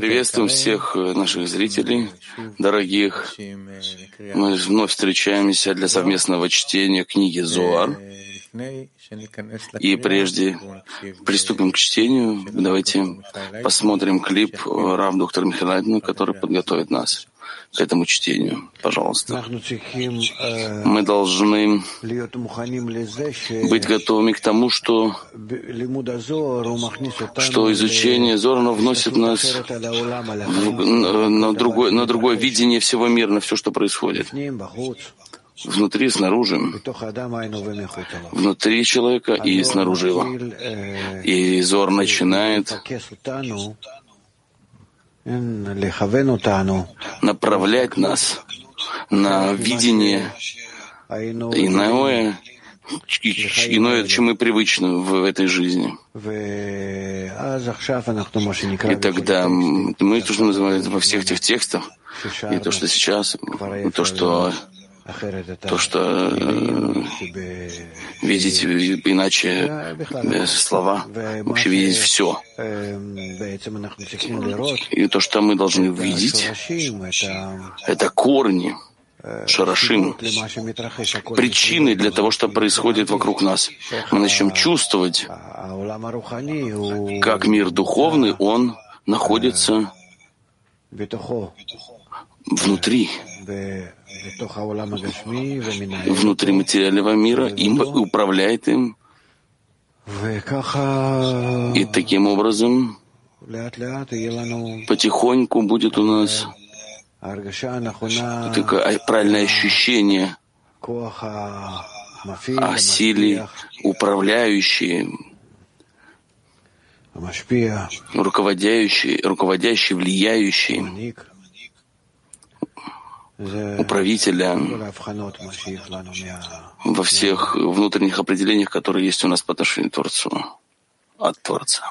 Приветствуем всех э, наших зрителей, дорогих. Мы вновь встречаемся для совместного чтения книги Зоар. И прежде приступим к чтению, давайте посмотрим клип э, Рав доктора Михайловна, который подготовит нас к этому чтению. Пожалуйста. Мы должны быть готовыми к тому, что, что изучение Зора вносит нас в, на, другое, на другое видение всего мира, на все, что происходит внутри, снаружи, внутри человека и снаружи его. И Зор начинает направлять нас на видение иное, иное, чем мы привычны в этой жизни. И тогда мы то, что называем во всех этих текстах, и то, что сейчас, то, что то, что э, видеть иначе без слова, вообще видеть все. И то, что мы должны видеть, это корни, шарашим, причины для того, что происходит вокруг нас. Мы начнем чувствовать, как мир духовный, он находится внутри внутри материального мира, им управляет им. И таким образом потихоньку будет у нас такое правильное ощущение о силе управляющей, руководящей, руководящей, влияющей, управителя во всех внутренних определениях, которые есть у нас по отношению к Творцу, от Творца.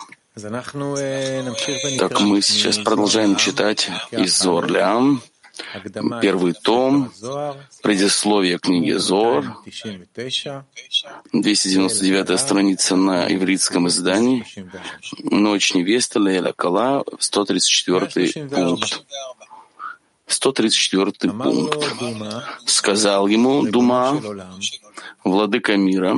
Так мы сейчас продолжаем читать из Зорля, первый том, предисловие книги Зор, 299 страница на ивритском издании, Ночь невесты Лейла Кала, 134 пункт. 134 пункт. Сказал ему Дума, владыка мира,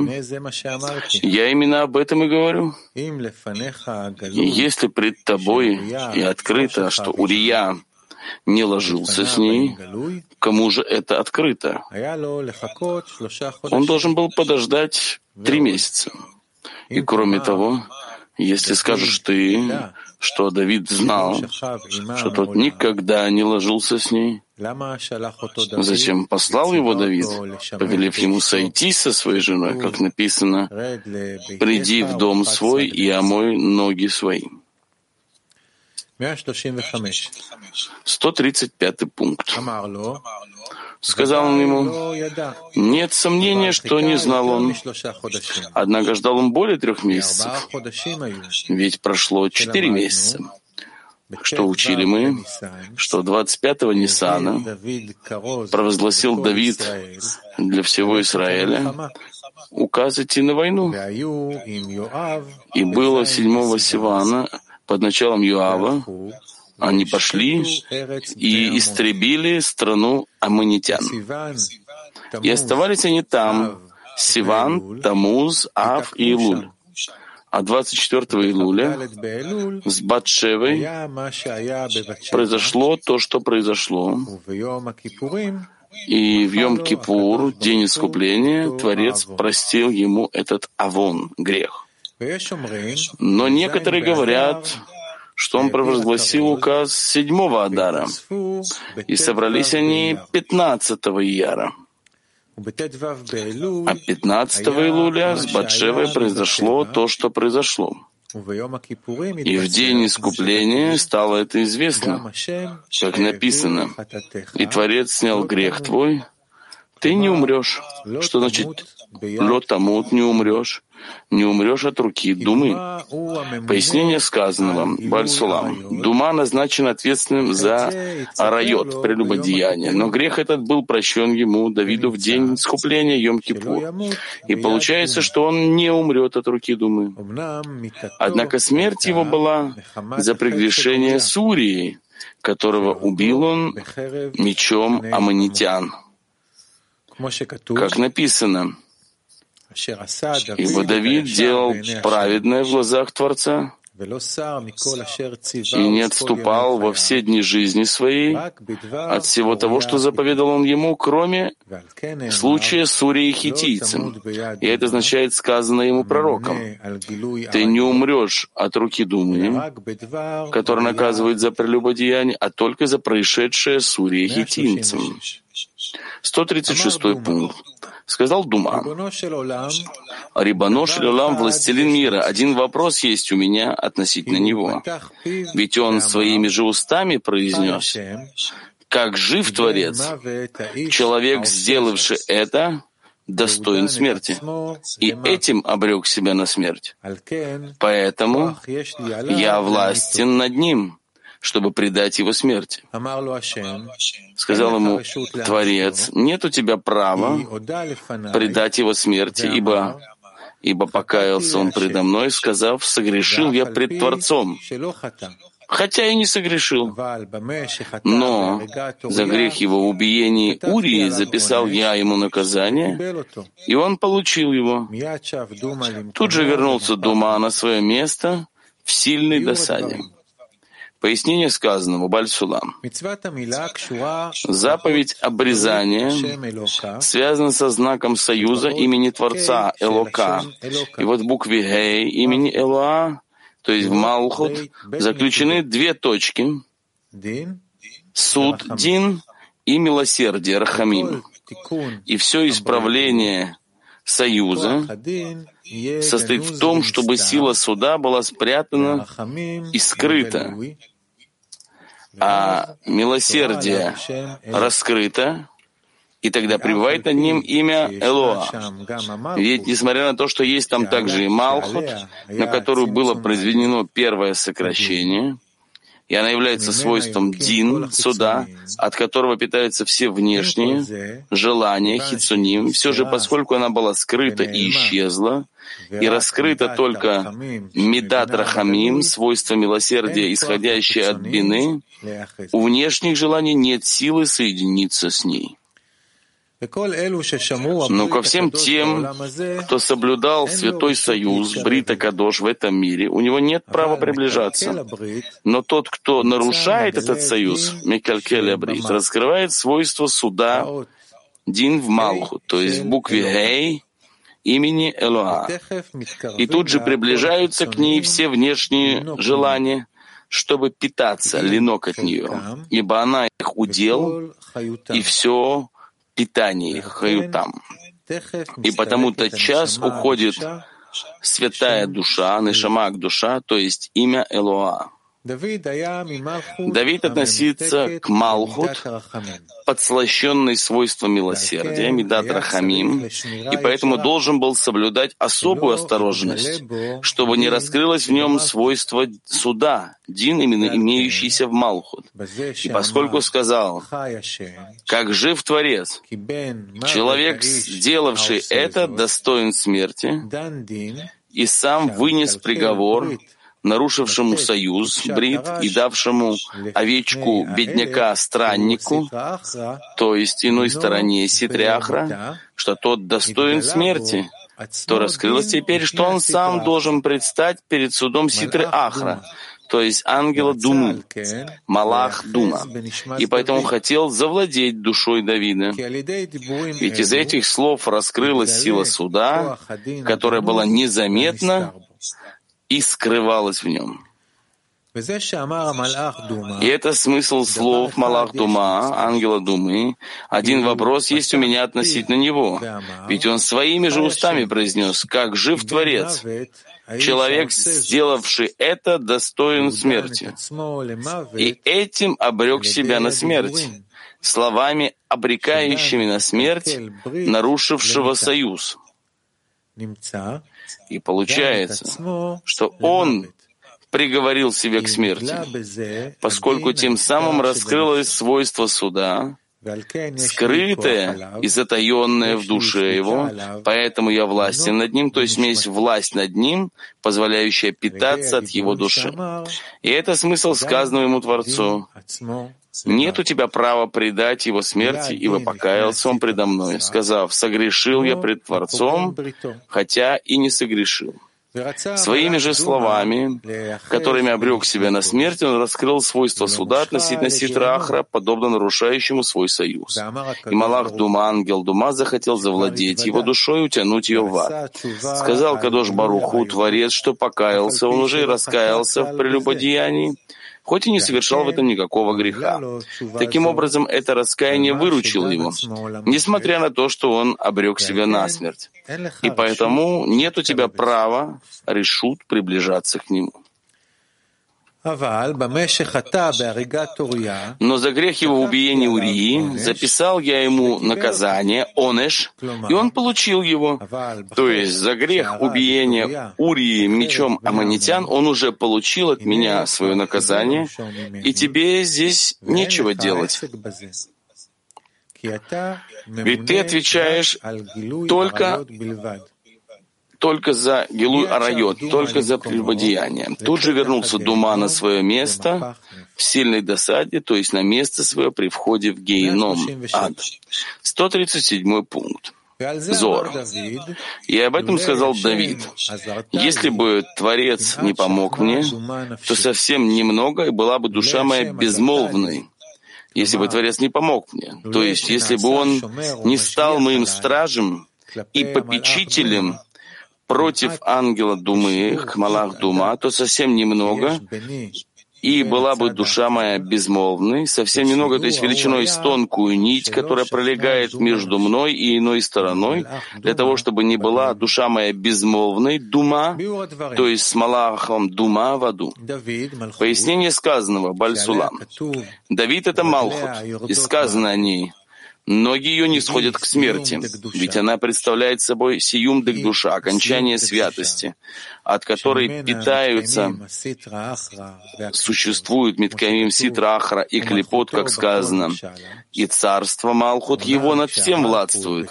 я именно об этом и говорю. И если пред тобой и открыто, что Урия не ложился с ней, кому же это открыто? Он должен был подождать три месяца. И кроме того, если скажешь ты, что Давид знал, что тот никогда не ложился с ней, зачем послал его Давид, повелев ему сойти со своей женой, как написано, «Приди в дом свой и омой ноги свои». 135 пункт. Сказал он ему, нет сомнения, что не знал он. Однако ждал он более трех месяцев, ведь прошло четыре месяца. Что учили мы? Что 25-го Ниссана провозгласил Давид для всего Израиля указ идти на войну. И было 7 Сивана под началом Юава, они пошли и истребили страну аммонитян. И оставались они там, Сиван, Тамуз, Ав и Илуль. А 24 Илуля с Батшевой произошло то, что произошло. И в Йом-Кипур, день искупления, Творец простил ему этот авон, грех. Но некоторые говорят, что он провозгласил указ седьмого Адара, и собрались они пятнадцатого Ияра. А пятнадцатого Илуля с Батшевой произошло то, что произошло. И в день искупления стало это известно, как написано, «И Творец снял грех твой, ты не умрешь». Что значит лотамут не умрешь, не умрешь от руки думы. Пояснение сказанного. Бальсулам. Дума назначен ответственным за арайот, прелюбодеяние. Но грех этот был прощен ему, Давиду, в день искупления Йом-Кипур. И получается, что он не умрет от руки думы. Однако смерть его была за прегрешение Сурии, которого убил он мечом аммонитян. Как написано, Ибо Давид делал праведное в глазах Творца. И не отступал во все дни жизни своей от всего того, что заповедал он ему, кроме случая с Урией Хитийцем. И это означает сказано ему пророком. Ты не умрешь от руки Думы, который наказывает за прелюбодеяние, а только за происшедшее с Урией Хитийцем. 136 пункт. Сказал Дума, Рибано Шилулам, властелин мира, один вопрос есть у меня относительно него. Ведь он своими же устами произнес, как жив Творец, человек, сделавший это, достоин смерти, и этим обрек себя на смерть. Поэтому я властен над ним, чтобы предать его смерти. Сказал ему Творец, нет у тебя права предать его смерти, ибо, ибо покаялся он предо мной, сказав, согрешил я пред Творцом, хотя и не согрешил. Но за грех его убиения Урии записал я ему наказание, и он получил его. Тут же вернулся Дума на свое место в сильной досаде. Пояснение сказанному Бальсулам. Заповедь обрезания связана со знаком союза имени Творца Элока. И вот в букве Гей имени Элоа, то есть в Малхут, заключены две точки — суд Дин и милосердие Рахамим. И все исправление союза состоит в том, чтобы сила суда была спрятана и скрыта, а милосердие раскрыто, и тогда пребывает над ним имя Элоа. Ведь, несмотря на то, что есть там также и Малхут, на которую было произведено первое сокращение, и она является свойством дин, суда, от которого питаются все внешние желания, хитсуним, все же, поскольку она была скрыта и исчезла, и раскрыта только медат рахамим, свойство милосердия, исходящее от бины, у внешних желаний нет силы соединиться с ней. Но ко всем тем, кто соблюдал Святой Союз, Брита Кадош в этом мире, у него нет права приближаться. Но тот, кто нарушает этот союз, Микалькеля Брит, раскрывает свойства суда Дин в Малху, то есть в букве Гей имени Элоа. И тут же приближаются к ней все внешние желания, чтобы питаться ленок от нее, ибо она их удел, и все питание их, хаютам. И потому-то час уходит святая душа, нешамак душа, то есть имя Элоа. Давид относится к Малхут, подслащенный свойством милосердия, Медат Рахамим, и поэтому должен был соблюдать особую осторожность, чтобы не раскрылось в нем свойство суда, дин, именно имеющийся в Малхут. И поскольку сказал, как жив Творец, человек, сделавший это, достоин смерти, и сам вынес приговор, нарушившему союз, брит и давшему овечку бедняка страннику, то есть иной стороне Ситриахра, что тот достоин смерти, то раскрылось теперь, что он сам должен предстать перед судом Ситры Ахра, то есть ангела Думы, Малах Дума, и поэтому хотел завладеть душой Давида. Ведь из этих слов раскрылась сила суда, которая была незаметна и скрывалась в нем. И это смысл слов Малах Дума, ангела Думы. Один вопрос есть у меня относительно него. Ведь он своими же устами произнес, как жив Творец. Человек, сделавший это, достоин смерти. И этим обрек себя на смерть, словами, обрекающими на смерть, нарушившего союз. И получается, что он приговорил себя к смерти, поскольку тем самым раскрылось свойство суда, скрытое и затаенное в душе его, поэтому я властен над ним, то есть у меня есть власть над ним, позволяющая питаться от его души. И это смысл сказанного ему Творцу. Нет у тебя права предать его смерти, ибо покаялся он предо мной, сказав, согрешил я пред Творцом, хотя и не согрешил. Своими же словами, которыми обрек себя на смерть, он раскрыл свойства суда относительно Ситрахра, подобно нарушающему свой союз. И Малах Дума, ангел Дума, захотел завладеть его душой и утянуть ее в ад. Сказал Кадош Баруху, Творец, что покаялся, он уже и раскаялся в прелюбодеянии, хоть и не совершал в этом никакого греха. Таким образом, это раскаяние выручило его, несмотря на то, что он обрек себя на смерть. И поэтому нет у тебя права решут приближаться к нему. Но за грех его убиения Урии записал я ему наказание, онеш, и он получил его. То есть за грех убиения Урии мечом аммонитян он уже получил от меня свое наказание, и тебе здесь нечего делать. Ведь ты отвечаешь только только за Гилуй Арайот, только за прелюбодеяние. Тут же вернулся Дума на свое место в сильной досаде, то есть на место свое при входе в Гейном, ад. 137 пункт. Зор. И об этом сказал Давид. Если бы Творец не помог мне, то совсем немного, и была бы душа моя безмолвной. Если бы Творец не помог мне, то есть если бы Он не стал моим стражем и попечителем против ангела Думы, Хмалах Дума, то совсем немного, и была бы душа моя безмолвной, совсем немного, то есть величиной с тонкую нить, которая пролегает между мной и иной стороной, для того, чтобы не была душа моя безмолвной, дума, то есть с Малахом дума в аду. Пояснение сказанного, Бальсулам. Давид — это Малхут, и сказано о ней — Ноги ее не сходят к смерти, ведь она представляет собой сиюмдык душа, окончание святости, от которой питаются, существуют Миткамим Ситрахра и Клепот, как сказано, и царство Малхут его над всем владствует.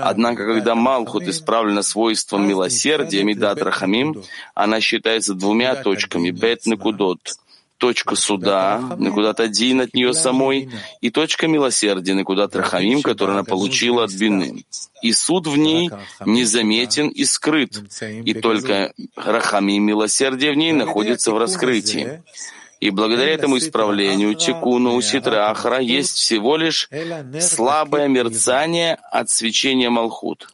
Однако, когда Малхут исправлена свойством милосердия, Медат Рахамим, она считается двумя точками, Бет Некудот — точка суда, Накудат один от нее самой, и точка милосердия, Накудат Рахамим, которую она получила от Бины. И суд в ней незаметен и скрыт, и только Рахамим, милосердие в ней, находится в раскрытии. И благодаря этому исправлению тикуну у ситры Ахра есть всего лишь слабое мерцание от свечения Малхут.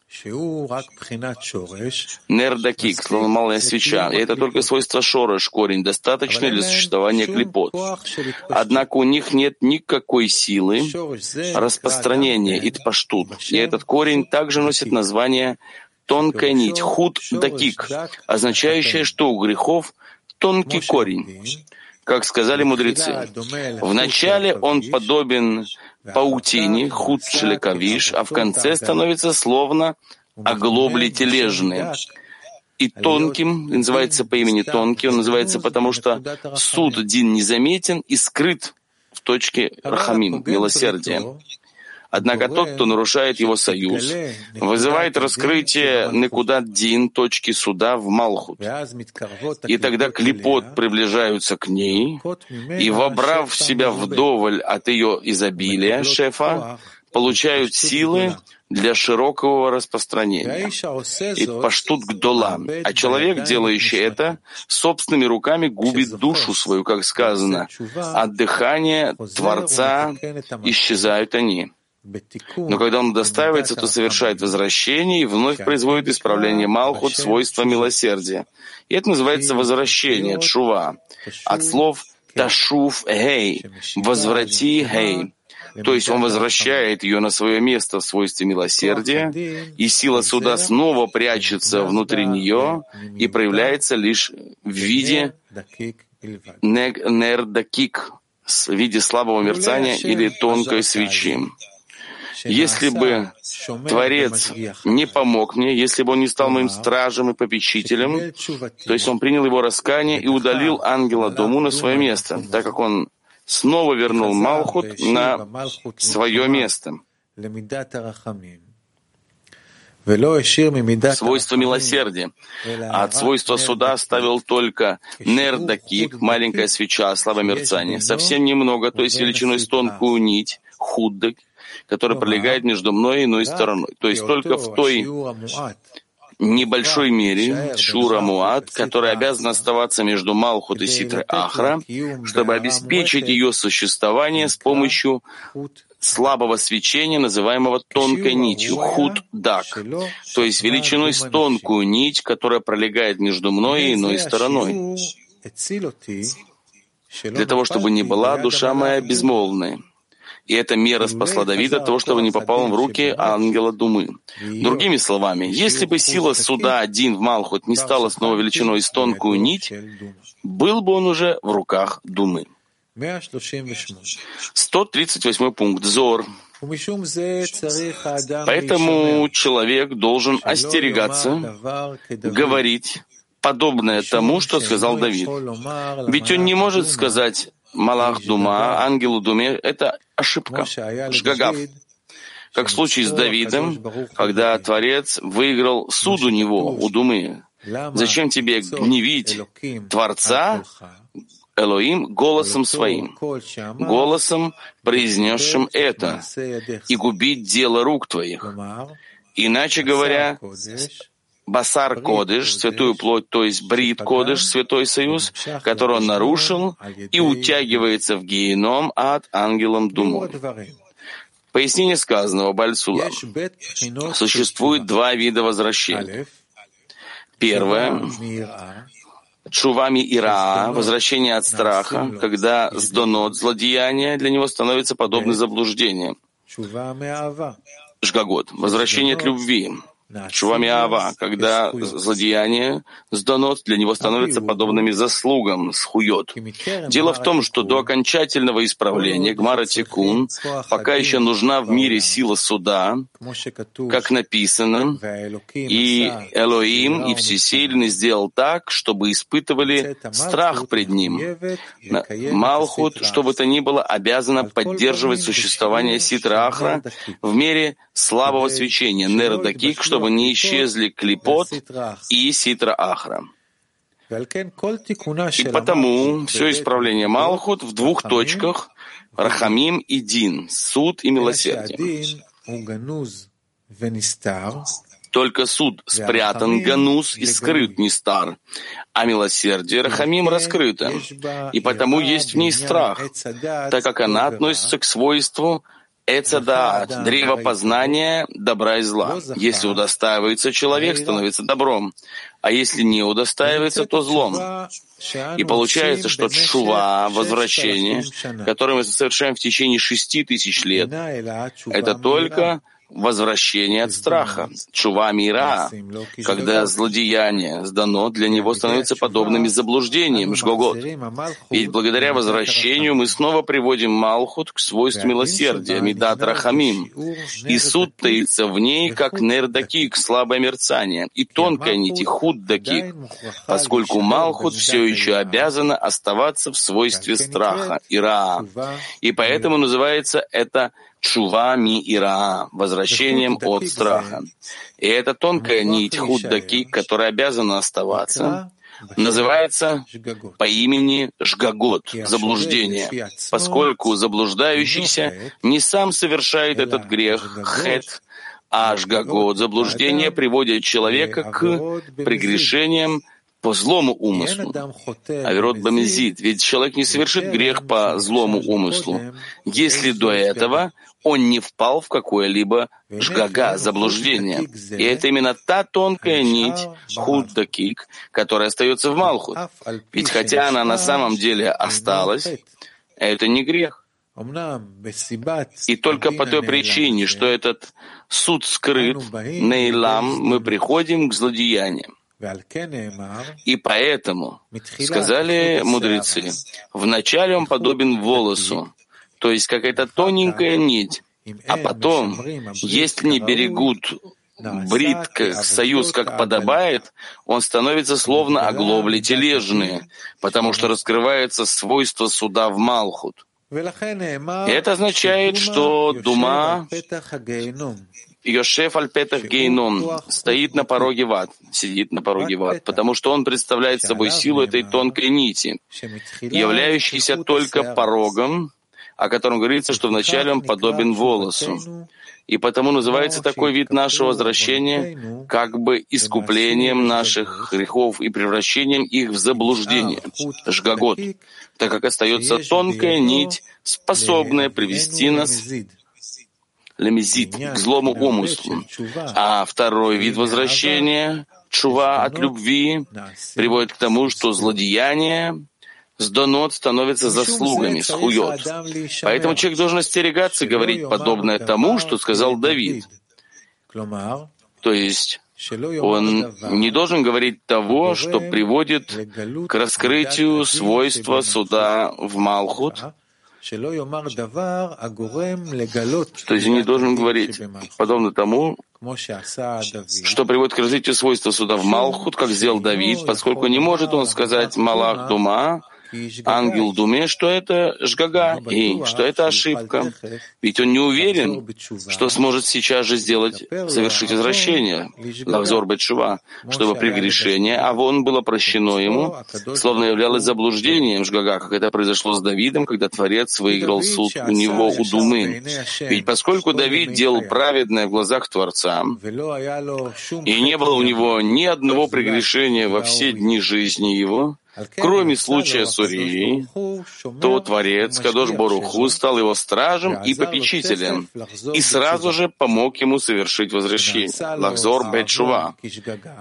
Нердакик, словно малая свеча, и это только свойство шорош, корень, достаточно для существования клепот. Однако у них нет никакой силы распространения итпаштут, и этот корень также носит название тонкая нить, худ дакик, означающая, что у грехов тонкий корень. Как сказали мудрецы, вначале он подобен паутине, худ шлякавиш, а в конце становится словно оглобли тележные. И тонким, называется по имени тонкий, он называется потому, что суд Дин незаметен и скрыт в точке Рахамим, милосердия. Однако тот, кто нарушает его союз, вызывает раскрытие Некудат Дин, точки суда в Малхут. И тогда клипот приближаются к ней, и, вобрав в себя вдоволь от ее изобилия, шефа, получают силы для широкого распространения. И паштут гдола. А человек, делающий это, собственными руками губит душу свою, как сказано. От дыхания Творца исчезают они. Но когда он достаивается, то совершает возвращение и вновь производит исправление Малхут свойства милосердия. И это называется возвращение, чува, от слов ташув гей, возврати гей. То есть он возвращает ее на свое место в свойстве милосердия, и сила суда снова прячется внутри нее и проявляется лишь в виде нердакик, в виде слабого мерцания или тонкой свечи. Если бы Творец не помог мне, если бы он не стал моим стражем и попечителем, то есть он принял его раскаяние и удалил ангела Дому на свое место, так как он снова вернул Малхут на свое место. Свойство милосердия. А от свойства суда оставил только нердакик, маленькая свеча, слабое мерцание, совсем немного, то есть величиной с тонкую нить, худдак, который пролегает между мной и иной стороной. То есть только в той небольшой мере Шура Муат, который обязан оставаться между Малхут и Ситрой Ахра, чтобы обеспечить ее существование с помощью слабого свечения, называемого тонкой нитью, худ-дак, то есть величиной с тонкую нить, которая пролегает между мной и иной стороной, для того, чтобы не была душа моя безмолвной. И эта мера спасла Давида того, чтобы не попал в руки ангела Думы. Другими словами, если бы сила суда один в Малхут не стала снова величиной с тонкую нить, был бы он уже в руках Думы. 138 пункт. Зор. Поэтому человек должен остерегаться, говорить подобное тому, что сказал Давид. Ведь он не может сказать Малах Дума, ангелу Думе, это ошибка, шгагав. Как в случае с Давидом, когда Творец выиграл суд у него, у Думы. Зачем тебе гневить Творца, Элоим, голосом своим, голосом, произнесшим это, и губить дело рук твоих? Иначе говоря, Басар Кодыш, святую плоть, то есть Брит Кодыш, святой союз, который он нарушил и утягивается в геном от ангелом Думой. Пояснение сказанного Бальсула. Существует два вида возвращения. Первое — Чувами Ира, возвращение от страха, когда сдонот злодеяние для него становится подобно заблуждению. Жгагот, возвращение от любви, Чувами Ава, когда злодеяние сдано, для него становится подобными заслугам, схует. Дело в том, что до окончательного исправления Гмара Тикун пока еще нужна в мире сила суда, как написано, и Элоим и Всесильный сделал так, чтобы испытывали страх пред ним. Малхут, что бы то ни было, обязана поддерживать существование Ситра Ахра в мере слабого свечения, Нердакик, чтобы чтобы не исчезли клипот и ситра ахра. И потому все исправление Малхут в двух точках — Рахамим и Дин, суд и милосердие. Только суд спрятан, ганус и скрыт Нистар, а милосердие Рахамим раскрыто, и потому есть в ней страх, так как она относится к свойству Эцедаат, древо познания добра и зла. Если удостаивается человек, становится добром, а если не удостаивается, то злом. И получается, что чува, возвращение, которое мы совершаем в течение шести тысяч лет, это только возвращение от страха, чува мира, когда злодеяние сдано, для него становится подобными заблуждением, жгогот. Ведь благодаря возвращению мы снова приводим Малхут к свойству милосердия, Медат Рахамим, и суд таится в ней, как нердакик, слабое мерцание, и тонкая нить, худдакик, поскольку Малхут все еще обязана оставаться в свойстве страха, ира, и поэтому называется это чува ми ира, возвращением от страха. И эта тонкая нить худдаки, которая обязана оставаться, называется по имени Жгагот, заблуждение, поскольку заблуждающийся не сам совершает этот грех, хет, а Жгагот, заблуждение, приводит человека к прегрешениям по злому умыслу. Аверот Бамезид, ведь человек не совершит грех по злому умыслу, если до этого он не впал в какое-либо жгага, заблуждение. И это именно та тонкая нить, худдакик, которая остается в Малхут. Ведь хотя она на самом деле осталась, это не грех. И только по той причине, что этот суд скрыт, Нейлам, мы приходим к злодеяниям. И поэтому, сказали мудрецы, вначале он подобен волосу, то есть какая-то тоненькая нить, А потом, если не берегут брит, как союз, как подобает, он становится словно оглобли тележные, потому что раскрывается свойство суда в Малхут. Это означает, что Дума Йошеф Альпетах Гейном стоит на пороге ват, сидит на пороге ват, потому что он представляет собой силу этой тонкой нити, являющейся только порогом, о котором говорится, что вначале он подобен волосу. И потому называется такой вид нашего возвращения как бы искуплением наших грехов и превращением их в заблуждение, жгагот, так как остается тонкая нить, способная привести нас лемезит, к злому умыслу. А второй вид возвращения, чува от любви, приводит к тому, что злодеяние, сдонот становится заслугами, схует. Поэтому человек должен остерегаться говорить подобное тому, что сказал Давид. То есть он не должен говорить того, что приводит к раскрытию свойства суда в Малхут, то есть не должен говорить, подобно тому, что приводит к развитию свойства суда в Малхут, как сделал Давид, поскольку не может он сказать Малах Дума, ангел Думе, что это жгага и что это ошибка. Ведь он не уверен, что сможет сейчас же сделать, совершить возвращение, лахзор бетшува, чтобы прегрешение, а вон было прощено ему, словно являлось заблуждением жгага, как это произошло с Давидом, когда Творец выиграл суд у него, у Думы. Ведь поскольку Давид делал праведное в глазах Творца, и не было у него ни одного прегрешения во все дни жизни его, Кроме случая с Урией, то Творец Кадош Боруху стал его стражем и попечителем, и сразу же помог ему совершить возвращение, Лахзор Бетшува,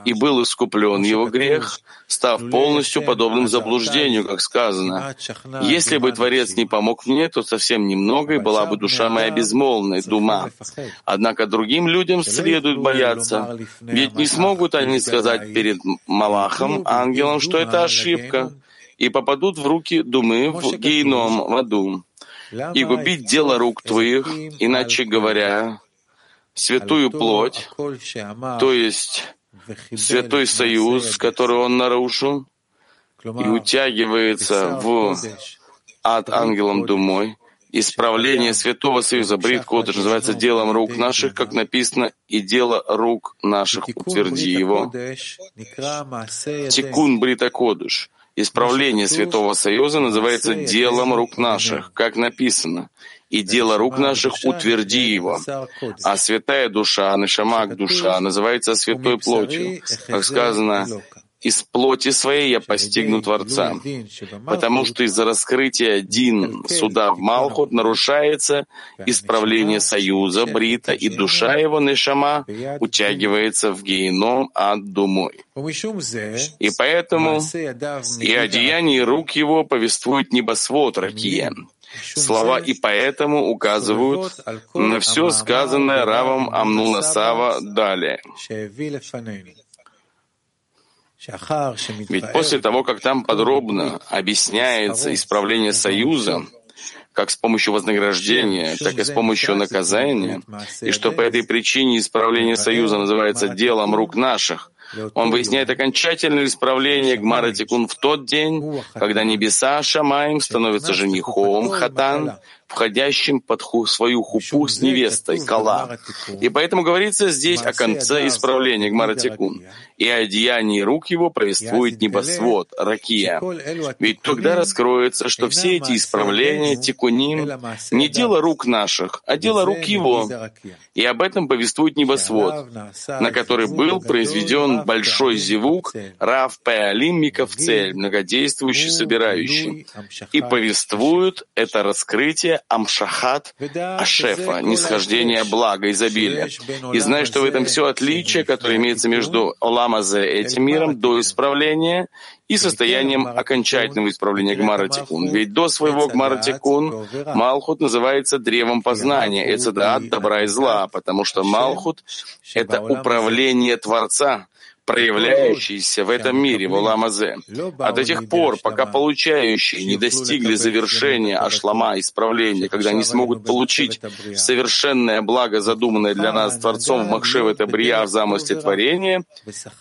и был искуплен его грех, став полностью подобным заблуждению, как сказано. Если бы Творец не помог мне, то совсем немного, и была бы душа моя безмолвной, дума. Однако другим людям следует бояться, ведь не смогут они сказать перед Малахом, ангелом, что это ошибка, и попадут в руки думы в гейном, в аду, и губить дело рук твоих, иначе говоря, святую плоть, то есть святой союз, который он нарушил, и утягивается в ад ангелом думой, исправление Святого Союза Брит Кодыш называется делом рук наших, как написано, и дело рук наших утверди его. Тикун Брита Кодыш. Исправление Святого Союза называется делом рук наших, как написано и дело рук наших утверди его. А святая душа, Нишамак душа, называется святой плотью. Как сказано, из плоти своей я постигну Творца, потому что из-за раскрытия один суда в Малхут нарушается исправление союза Брита, и душа его, Нешама, утягивается в геном ад думой. И поэтому и о деянии рук его повествует небосвод Ракия. Слова и поэтому указывают на все сказанное Равом Амнула Сава далее. Ведь после того, как там подробно объясняется исправление союза, как с помощью вознаграждения, так и с помощью наказания, и что по этой причине исправление союза называется делом рук наших, он выясняет окончательное исправление Гмара Тикун в тот день, когда небеса Шамаем становятся женихом Хатан, входящим под свою хупу с невестой, Кала. И поэтому говорится здесь о конце исправления Гмаратикун. И о деянии рук его повествует небосвод, Ракия. Ведь тогда раскроется, что все эти исправления, тикуним, не дело рук наших, а дело рук его. И об этом повествует небосвод, на который был произведен большой зевук Рав Пеалим Миковцель, многодействующий, собирающий. И повествует это раскрытие Амшахат Ашефа, нисхождение блага, изобилия. И знай, что в этом все отличие, которое имеется между Оламазе, этим миром, до исправления, и состоянием окончательного исправления Гмара Тикун. Ведь до своего Гмара Тикун Малхут называется древом познания, это от добра и зла, потому что Малхут — это управление Творца, проявляющиеся в этом мире, в Уламазе. А до тех пор, пока получающие не достигли завершения ашлама, исправления, когда они смогут получить совершенное благо, задуманное для нас Творцом в Махшеве Табрия в замысле творения,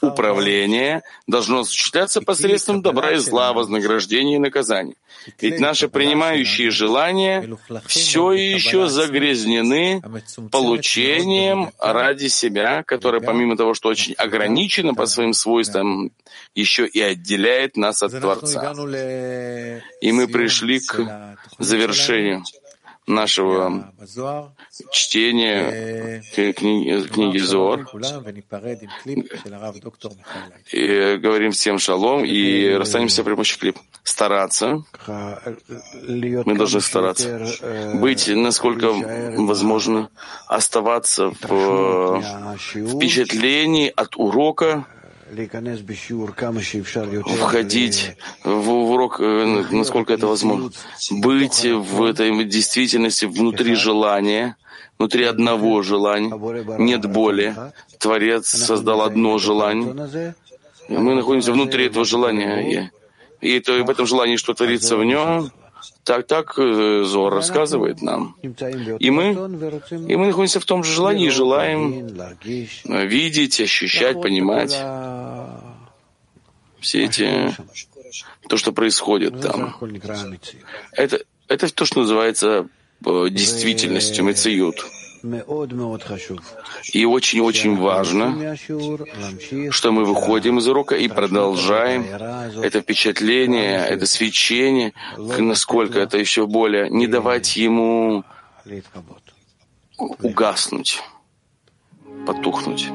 управление должно осуществляться посредством добра и зла, вознаграждения и наказания. Ведь наши принимающие желания все еще загрязнены получением ради себя, которое, помимо того, что очень ограничено по своим свойствам, еще и отделяет нас от Творца. И мы пришли к завершению нашего чтения книги, книги Зор. И говорим всем шалом и расстанемся при помощи клип. Стараться. Мы должны стараться. Быть, насколько возможно, оставаться в впечатлении от урока, входить в урок, э, насколько это возможно, быть в этой действительности внутри желания, внутри одного желания, нет боли. Творец создал одно желание. Мы находимся внутри этого желания. И это, в этом желании, что творится в нем, так, так э, Зор рассказывает нам. И мы, и мы находимся в том же желании и желаем видеть, ощущать, понимать все эти, то, что происходит там. Это, это то, что называется э, действительностью, мециют. И очень-очень важно, что мы выходим из урока и продолжаем это впечатление, это свечение, насколько это еще более, не давать ему угаснуть, потухнуть.